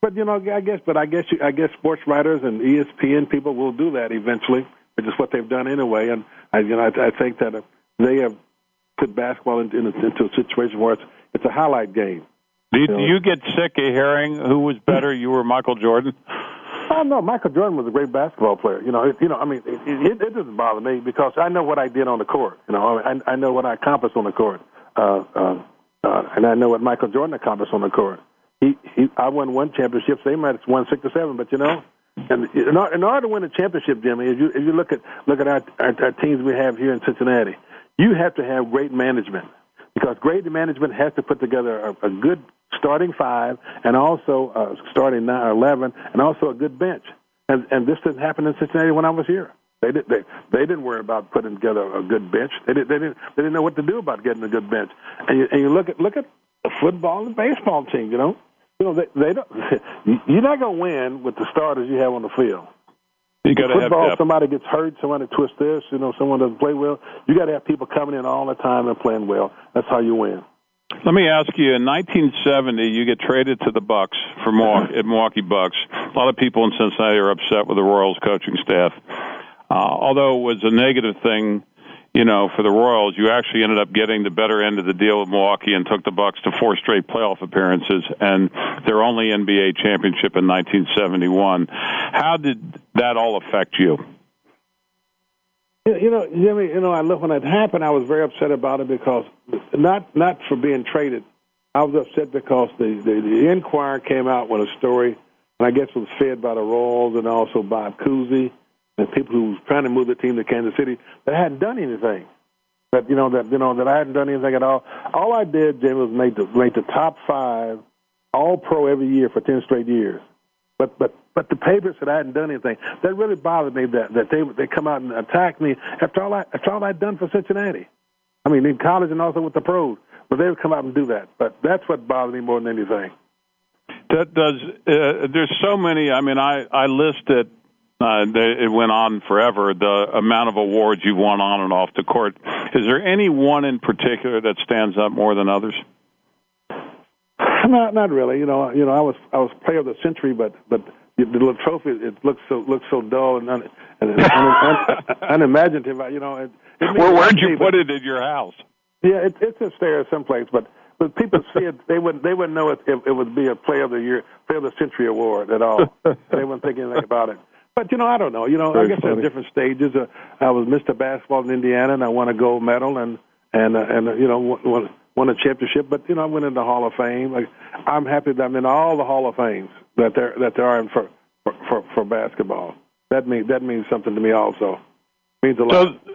But you know, I guess, but I guess, you, I guess, sports writers and ESPN people will do that eventually, which is what they've done anyway. And I, you know, I, I think that they have put basketball in, into, into a situation where it's it's a highlight game. Do you, do you get sick of hearing who was better, you or Michael Jordan? Oh no, Michael Jordan was a great basketball player. You know, it, you know, I mean, it, it, it doesn't bother me because I know what I did on the court. You know, I, I know what I accomplished on the court, uh, uh, uh, and I know what Michael Jordan accomplished on the court. He, he, I won one championship. They might have won six or seven, but you know, and in order, in order to win a championship, Jimmy, if you if you look at look at our, our, our teams we have here in Cincinnati, you have to have great management because great management has to put together a, a good starting five and also uh, starting nine or eleven, and also a good bench. And and this didn't happen in Cincinnati when I was here. They did they they didn't worry about putting together a good bench. They did they didn't they didn't know what to do about getting a good bench. And you, and you look at look at the football and baseball team. You know, you know they they don't. You're not gonna win with the starters you have on the field. You got to have Football, depth. somebody gets hurt, somebody twists this, you know, someone doesn't play well. You got to have people coming in all the time and playing well. That's how you win. Let me ask you: In 1970, you get traded to the Bucks for Milwaukee, Milwaukee Bucks. A lot of people in Cincinnati are upset with the Royals coaching staff. Uh, although it was a negative thing, you know, for the Royals, you actually ended up getting the better end of the deal with Milwaukee and took the Bucks to four straight playoff appearances and their only NBA championship in 1971. How did that all affect you? You know, Jimmy. You know, I look when it happened. I was very upset about it because not not for being traded. I was upset because the the, the Enquirer came out with a story, and I guess was fed by the Royals and also Bob Cousy and people who was trying to move the team to Kansas City that hadn't done anything. That you know that you know that I hadn't done anything at all. All I did, Jimmy, was make the make the top five All Pro every year for ten straight years. But but but the papers said I hadn't done anything. That really bothered me that that they they come out and attack me after all I after all I'd done for Cincinnati. I mean, in college and also with the pros. But they would come out and do that. But that's what bothered me more than anything. That does. Uh, there's so many. I mean, I I listed uh, it went on forever. The amount of awards you won on and off the court. Is there any one in particular that stands up more than others? Not, not really. You know, you know, I was I was player of the century, but but the little trophy it looks so looks so dull and, un, and un, un, unimaginative. You know, it, it well, where'd you put it in your house? Yeah, it, it's upstairs someplace, but but people see it, they wouldn't they wouldn't know it, it, it would be a play of the year, play of the century award at all. they wouldn't think anything about it. But you know, I don't know. You know, Very I guess funny. there's different stages. Uh, I was Mr. Basketball in Indiana, and I won a gold medal, and and uh, and uh, you know won, won a championship. But you know, I went into the Hall of Fame. Like I'm happy that I'm in all the Hall of Fames that there that there are in for for for basketball. That means that means something to me also. It means a lot. So,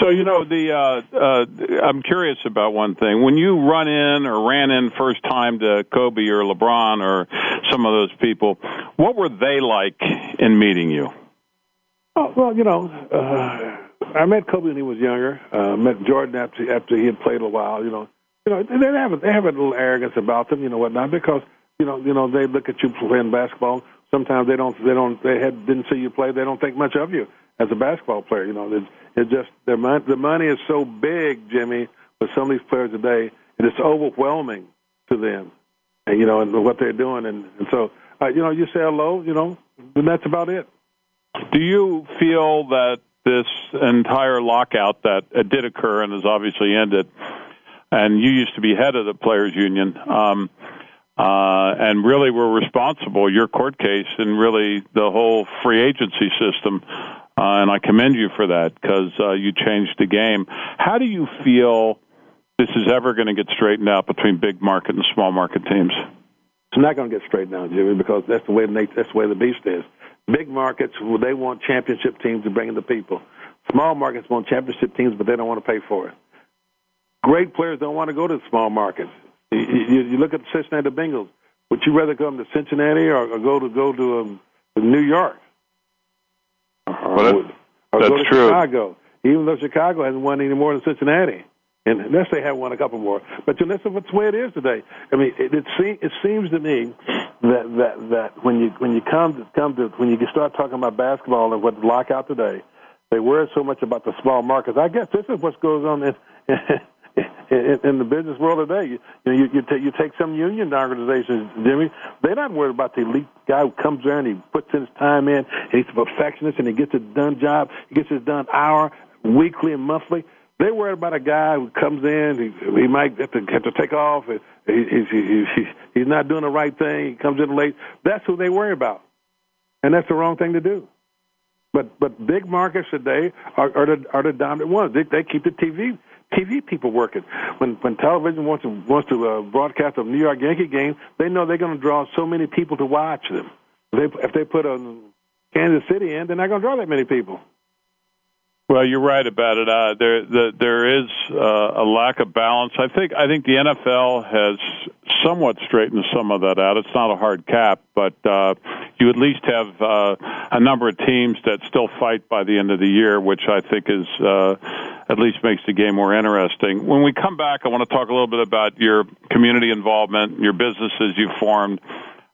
so you know the uh, uh, I'm curious about one thing. When you run in or ran in first time to Kobe or LeBron or some of those people, what were they like in meeting you? Oh well, you know, uh, I met Kobe when he was younger. Uh, met Jordan after after he had played a while. You know, you know they have a, they have a little arrogance about them, you know whatnot, because you know you know they look at you playing basketball. Sometimes they don't they don't they had didn't see you play. They don't think much of you as a basketball player. You know, it, it just their money, the money is so big, Jimmy, with some of these players today, and it's overwhelming to them, and you know, and what they're doing, and, and so uh, you know, you say hello, you know, and that's about it. Do you feel that this entire lockout that uh, did occur and has obviously ended, and you used to be head of the players' union? Um, uh, and really were responsible, your court case, and really the whole free agency system uh, and I commend you for that because uh, you changed the game. How do you feel this is ever going to get straightened out between big market and small market teams? It's not going to get straightened out, Jimmy, because that's the way the that's the way the beast is. Big markets, they want championship teams to bring in the people. Small markets want championship teams, but they don't want to pay for it. Great players don't want to go to the small markets. You, you, you look at the Cincinnati Bengals. Would you rather come to Cincinnati or, or go to go to um, New York? Well, that, or that's go to true. Chicago, even though Chicago hasn't won any more than Cincinnati. And unless they have won a couple more, but you listen, what's the way it is today. I mean, it, it, seems it seems to me that that that when you when you come to come to when you start talking about basketball and what lockout today, they worry so much about the small markets. I guess this is what goes on in, in, in the business world today. You, know, you, you, take, you take some union organizations, Jimmy. They're not worried about the elite guy who comes there and he puts his time in. And he's a perfectionist and he gets it done job. He gets it done hour, weekly, and monthly. They're worried about a guy who comes in. He, he might have to have to take off. He, he's, he, he, he's not doing the right thing. He comes in late. That's who they worry about, and that's the wrong thing to do. But but big markets today are, are the are the dominant ones. They, they keep the TV TV people working. When when television wants to wants to uh, broadcast a New York Yankee game, they know they're going to draw so many people to watch them. They if they put a Kansas City in, they're not going to draw that many people. Well, you're right about it. Uh, there, the, there is uh, a lack of balance. I think I think the NFL has somewhat straightened some of that out. It's not a hard cap, but uh, you at least have uh, a number of teams that still fight by the end of the year, which I think is uh, at least makes the game more interesting. When we come back, I want to talk a little bit about your community involvement, your businesses you formed.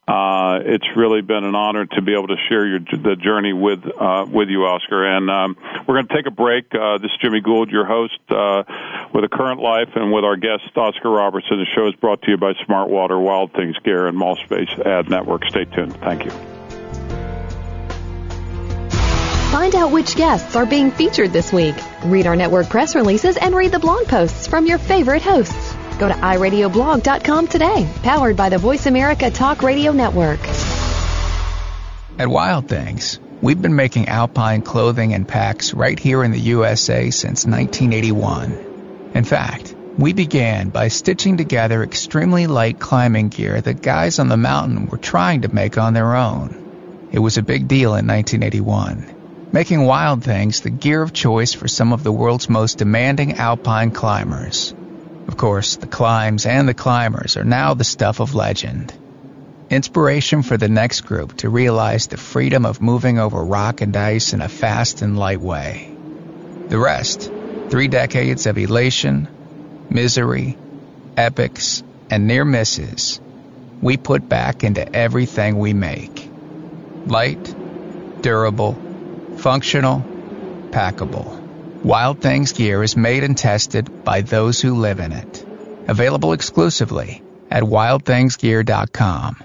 Uh, it's really been an honor to be able to share your the journey with uh, with you, Oscar. And um, we're going to take a break. Uh, this is Jimmy Gould, your host, uh, with a current life, and with our guest Oscar Robertson. The show is brought to you by Smart Water, Wild Things Gear, and Mall Space Ad Network. Stay tuned. Thank you. Find out which guests are being featured this week. Read our network press releases and read the blog posts from your favorite hosts. Go to iradioblog.com today, powered by the Voice America Talk Radio Network. At Wild Things, we've been making alpine clothing and packs right here in the USA since 1981. In fact, we began by stitching together extremely light climbing gear that guys on the mountain were trying to make on their own. It was a big deal in 1981 making Wild Things the gear of choice for some of the world's most demanding alpine climbers. Of course, the climbs and the climbers are now the stuff of legend. Inspiration for the next group to realize the freedom of moving over rock and ice in a fast and light way. The rest, three decades of elation, misery, epics, and near misses, we put back into everything we make. Light, durable, functional, packable. Wild Things gear is made and tested by those who live in it. Available exclusively at wildthingsgear.com.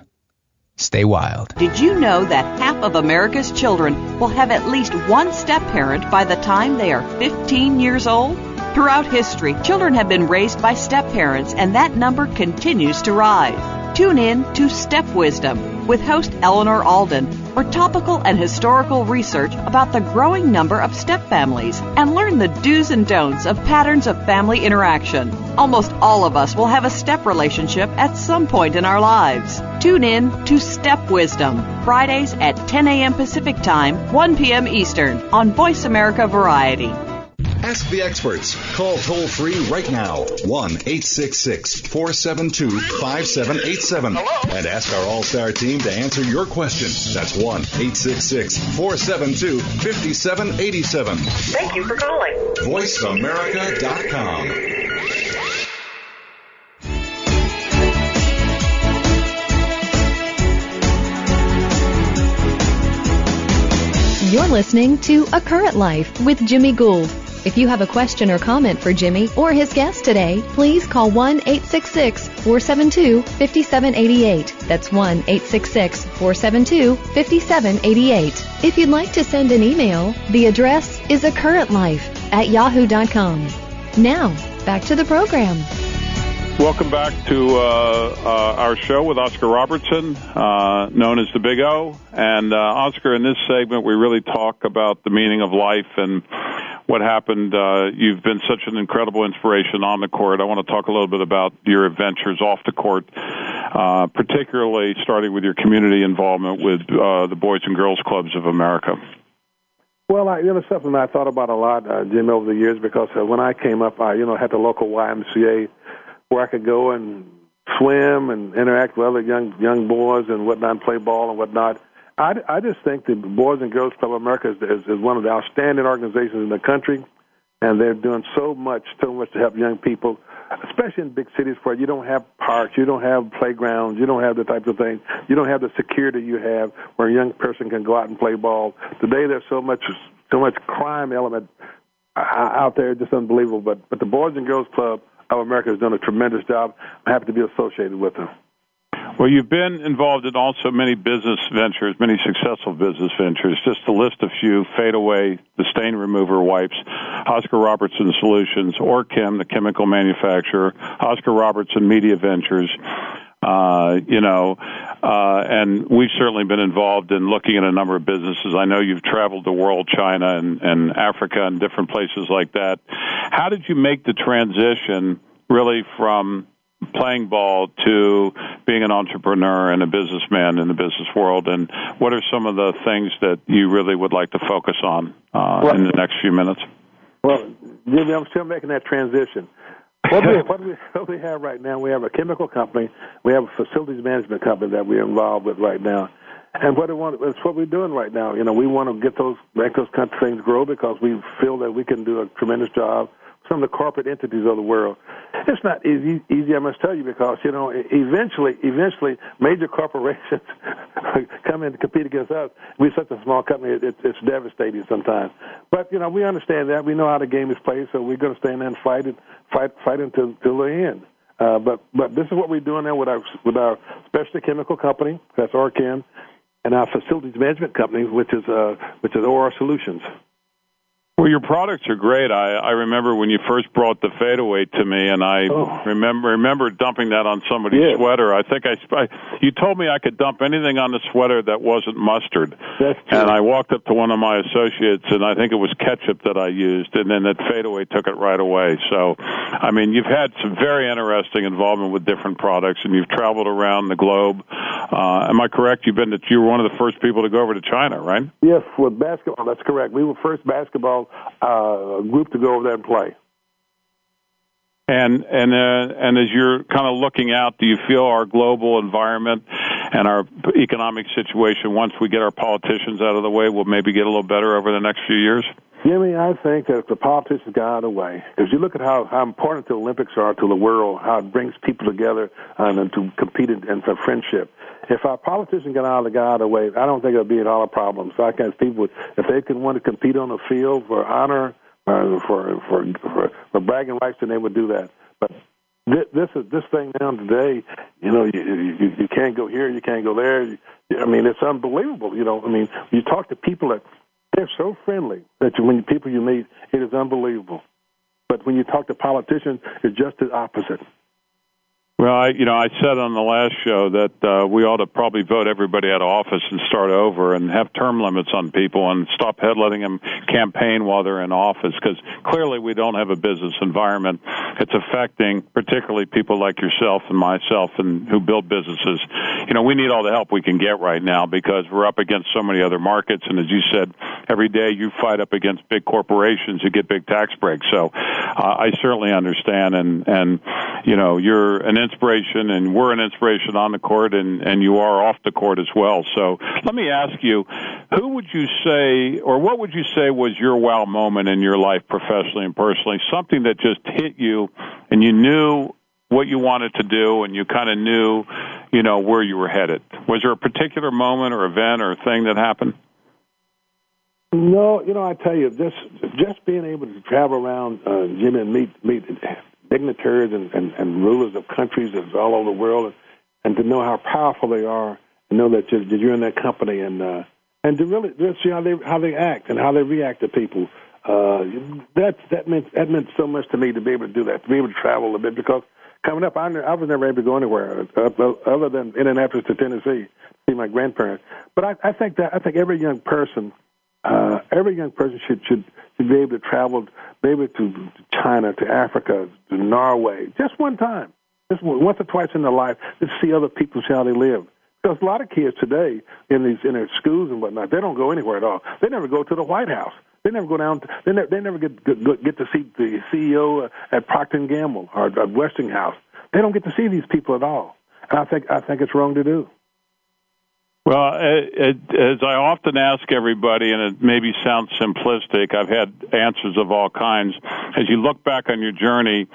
Stay wild. Did you know that half of America's children will have at least one step parent by the time they are 15 years old? Throughout history, children have been raised by step parents, and that number continues to rise. Tune in to Step Wisdom with host Eleanor Alden for topical and historical research about the growing number of step families and learn the do's and don'ts of patterns of family interaction. Almost all of us will have a step relationship at some point in our lives. Tune in to Step Wisdom, Fridays at 10 a.m. Pacific Time, 1 p.m. Eastern on Voice America Variety. Ask the experts. Call toll free right now 1 866 472 5787 and ask our All Star team to answer your question. That's 1 866 472 5787. Thank you for calling. VoiceAmerica.com. You're listening to A Current Life with Jimmy Gould. If you have a question or comment for Jimmy or his guest today, please call 1 866 472 5788. That's 1 866 472 5788. If you'd like to send an email, the address is a current life at yahoo.com. Now, back to the program. Welcome back to uh, uh, our show with Oscar Robertson, uh, known as the Big O. And uh, Oscar, in this segment, we really talk about the meaning of life and what happened. Uh, you've been such an incredible inspiration on the court. I want to talk a little bit about your adventures off the court, uh, particularly starting with your community involvement with the Boys and Girls Clubs of America. Well, I, you know, something I thought about a lot, Jim, over the years because when I came up, I, you know, had the local YMCA where I could go and swim and interact with other young young boys and whatnot, and play ball and whatnot. I, I just think the Boys and Girls Club of America is, is, is one of the outstanding organizations in the country, and they're doing so much, so much to help young people, especially in big cities where you don't have parks, you don't have playgrounds, you don't have the types of things, you don't have the security you have where a young person can go out and play ball. Today, there's so much, so much crime element uh, out there, just unbelievable. But but the Boys and Girls Club of America has done a tremendous job. I'm happy to be associated with them. Well, you've been involved in also many business ventures, many successful business ventures. Just to list a few: Fadeaway, the stain remover wipes, Oscar Robertson Solutions, Orchem, the chemical manufacturer, Oscar Robertson Media Ventures. Uh, you know, uh, and we've certainly been involved in looking at a number of businesses. I know you've traveled the world, China and, and Africa and different places like that. How did you make the transition really from playing ball to being an entrepreneur and a businessman in the business world? And what are some of the things that you really would like to focus on uh, well, in the next few minutes? Well, Jimmy, I'm still making that transition. What we, what, we, what we have right now, we have a chemical company, we have a facilities management company that we're involved with right now. And what, want, it's what we're doing right now. You know, we want to get those, make those country things grow because we feel that we can do a tremendous job some of the corporate entities of the world. It's not easy, easy, I must tell you, because you know, eventually, eventually, major corporations come in to compete against us. We're such a small company; it, it's devastating sometimes. But you know, we understand that. We know how the game is played, so we're going to stand there and fight it, fight, fight until, until the end. Uh, but but this is what we're doing now with our with our specialty chemical company, that's Orchem, and our facilities management company, which is uh, which is OR Solutions. Well, your products are great. I, I remember when you first brought the fadeaway to me, and I oh. remember remember dumping that on somebody's yeah. sweater. I think I, I you told me I could dump anything on the sweater that wasn't mustard. That's true. And I walked up to one of my associates, and I think it was ketchup that I used, and then that fadeaway took it right away. So, I mean, you've had some very interesting involvement with different products, and you've traveled around the globe. Uh, am I correct? You've been to, you were one of the first people to go over to China, right? Yes, with basketball. That's correct. We were first basketball uh, group to go over there and play. And and uh, and as you're kind of looking out, do you feel our global environment and our economic situation, once we get our politicians out of the way, will maybe get a little better over the next few years? Jimmy, I think that if the politicians got out of the way, because you look at how, how important the Olympics are to the world, how it brings people together um, and to compete in, and for friendship. If our politicians got out of the, got out of the way, I don't think it'll be at all a problem. So I can people, if they can want to compete on the field for honor, uh, for, for for for bragging rights, then they would do that. But this, this is this thing now today. You know, you, you you can't go here, you can't go there. I mean, it's unbelievable. You know, I mean, you talk to people that they're so friendly that you, when people you meet, it is unbelievable. But when you talk to politicians, it's just the opposite. Well, I, you know, I said on the last show that uh, we ought to probably vote everybody out of office and start over and have term limits on people and stop head letting them campaign while they're in office because clearly we don't have a business environment. It's affecting particularly people like yourself and myself and who build businesses. You know, we need all the help we can get right now because we're up against so many other markets. And as you said, every day you fight up against big corporations, you get big tax breaks. So uh, I certainly understand. And, and, you know, you're an inspiration, and we're an inspiration on the court, and and you are off the court as well. So let me ask you, who would you say, or what would you say was your wow moment in your life, professionally and personally? Something that just hit you, and you knew what you wanted to do, and you kind of knew, you know, where you were headed. Was there a particular moment or event or thing that happened? No, you know, I tell you, just just being able to travel around, uh, Jimmy, and meet meet dignitaries and, and, and rulers of countries all over the world, and, to know how powerful they are, and know that you're, you're in their company, and uh, and to really just see how they how they act and how they react to people. Uh, that that meant that meant so much to me to be able to do that, to be able to travel a bit because coming up, I, I was never able to go anywhere other than Indianapolis to Tennessee to see my grandparents. But I, I think that I think every young person, uh, every young person should should should be able to travel maybe to China, to Africa, to Norway, just one time, just once or twice in their life, to see other people, how they live. Because a lot of kids today in these in their schools and whatnot, they don't go anywhere at all. They never go to the White House. They never go down. To, they never, they never get get, get to see the CEO at Procter and Gamble or at Westinghouse. They don't get to see these people at all. And I think I think it's wrong to do. Well, it, it, as I often ask everybody, and it maybe sounds simplistic, I've had answers of all kinds. As you look back on your journey,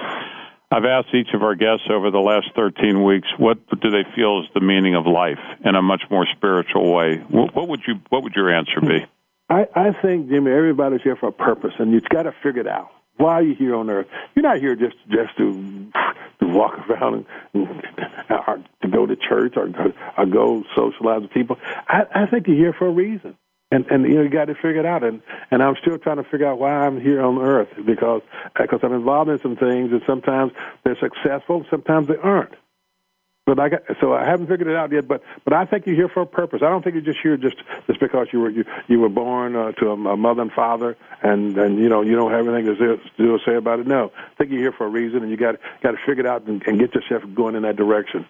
I've asked each of our guests over the last 13 weeks, what do they feel is the meaning of life in a much more spiritual way? What, what would you, what would your answer be? I, I think, Jimmy, everybody's here for a purpose, and you've got to figure it out. Why are you here on earth? You're not here just just to to walk around and, or to go to church or, or go socialize with people. I, I think you're here for a reason, and and you know you got to figure it out. And and I'm still trying to figure out why I'm here on earth because because I'm involved in some things, and sometimes they're successful, sometimes they aren't. But I got, so I haven't figured it out yet. But but I think you're here for a purpose. I don't think you're just here just just because you were you, you were born uh, to a, a mother and father, and and you know you don't have anything to, say, to say about it. No, I think you're here for a reason, and you got got to figure it out and, and get yourself going in that direction.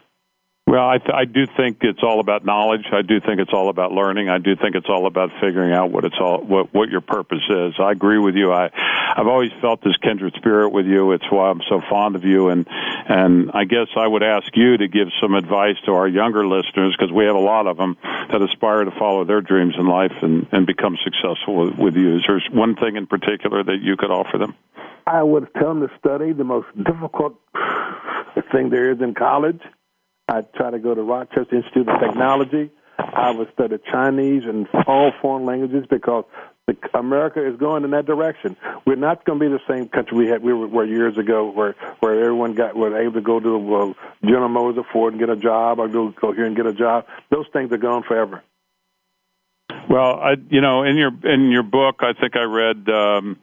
Well, I, th- I do think it's all about knowledge. I do think it's all about learning. I do think it's all about figuring out what it's all what what your purpose is. I agree with you. I I've always felt this kindred spirit with you. It's why I'm so fond of you. And and I guess I would ask you to give some advice to our younger listeners because we have a lot of them that aspire to follow their dreams in life and and become successful with, with you. Is there one thing in particular that you could offer them? I would tell them to study the most difficult thing there is in college I try to go to Rochester Institute of Technology. I would study Chinese and all foreign languages because the, America is going in that direction. We're not going to be the same country we had we were, were years ago, where where everyone got was able to go to well, General Motors or Ford and get a job, or go go here and get a job. Those things are gone forever. Well, I, you know, in your in your book, I think I read um,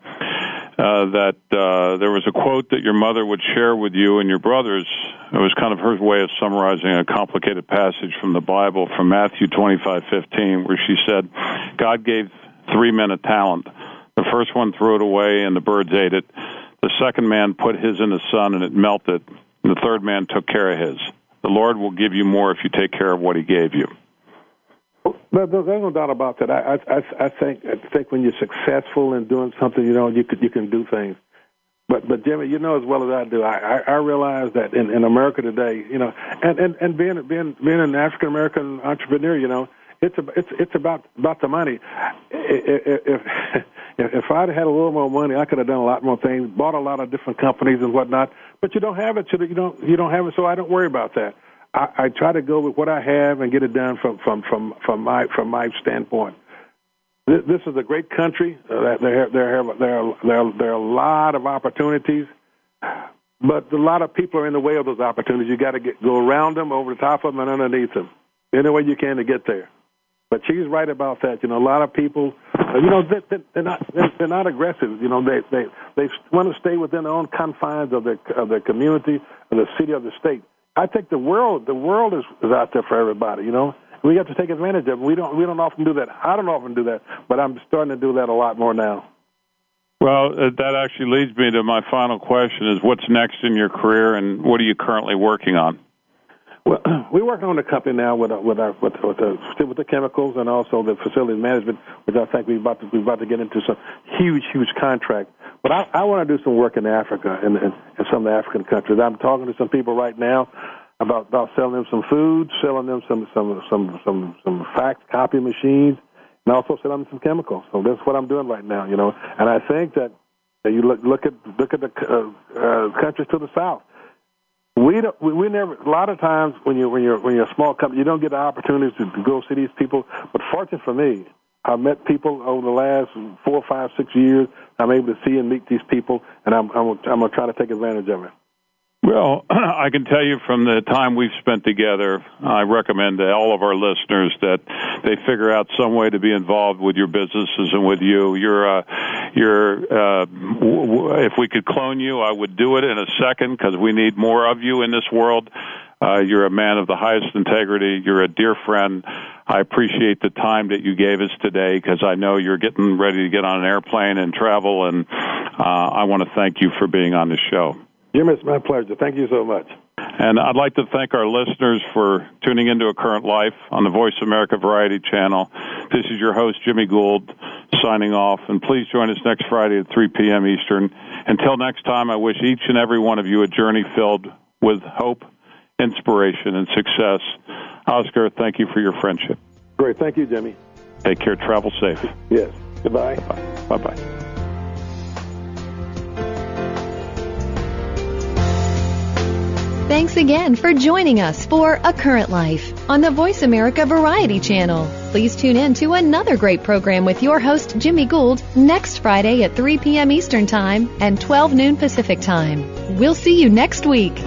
uh, that uh, there was a quote that your mother would share with you and your brothers. It was kind of her way of summarizing a complicated passage from the Bible, from Matthew twenty-five fifteen, where she said, "God gave three men a talent. The first one threw it away, and the birds ate it. The second man put his in the sun, and it melted. And the third man took care of his. The Lord will give you more if you take care of what He gave you." But there's no doubt about that. I, I, I think, I think when you're successful in doing something, you know, you can, you can do things. But, but Jimmy, you know as well as I do, I, I, I realize that in, in America today, you know, and, and, and being, being, being an African American entrepreneur, you know, it's, a, it's, it's about, about the money. If, if, if I'd had a little more money, I could have done a lot more things, bought a lot of different companies and whatnot. But you don't have it, so you don't, you don't have it, so I don't worry about that. I, I try to go with what I have and get it done from from from from my from my standpoint. This, this is a great country. Uh, there there there there there are a lot of opportunities, but a lot of people are in the way of those opportunities. You got to get go around them, over the top of them, and underneath them. Any way you can to get there. But she's right about that. You know, a lot of people, uh, you know, they, they're not they're not aggressive. You know, they they they want to stay within their own confines of their of their community, of the city, of the state. I think the world the world is, is out there for everybody. You know, we have to take advantage of it. We don't we don't often do that. I don't often do that, but I'm starting to do that a lot more now. Well, uh, that actually leads me to my final question: Is what's next in your career, and what are you currently working on? Well, we're working on the company now with uh, with our with, with the with the chemicals and also the facility management, which I think we're about to we're about to get into some huge huge contract. But I, I want to do some work in Africa and in, in some of the African countries. I'm talking to some people right now about about selling them some food, selling them some some some some some fax copy machines, and also selling them some chemicals. So that's what I'm doing right now, you know. And I think that, that you look look at look at the uh, uh, countries to the south we don't. We, we never. A lot of times when you when you're when you're a small company, you don't get the opportunities to, to go see these people. But fortunate for me, I've met people over the last four, five, six years. I'm able to see and meet these people, and I'm I'm, I'm gonna try to take advantage of it. Well, I can tell you from the time we've spent together, I recommend to all of our listeners that they figure out some way to be involved with your businesses and with you. You're, uh, you're, uh, if we could clone you, I would do it in a second because we need more of you in this world. Uh, you're a man of the highest integrity. You're a dear friend. I appreciate the time that you gave us today because I know you're getting ready to get on an airplane and travel, and uh, I want to thank you for being on the show. Jim, it's my pleasure. Thank you so much. And I'd like to thank our listeners for tuning into A Current Life on the Voice America Variety Channel. This is your host, Jimmy Gould, signing off. And please join us next Friday at 3 p.m. Eastern. Until next time, I wish each and every one of you a journey filled with hope, inspiration, and success. Oscar, thank you for your friendship. Great. Thank you, Jimmy. Take care. Travel safe. Yes. Goodbye. Bye bye. Thanks again for joining us for A Current Life on the Voice America Variety Channel. Please tune in to another great program with your host, Jimmy Gould, next Friday at 3 p.m. Eastern Time and 12 noon Pacific Time. We'll see you next week.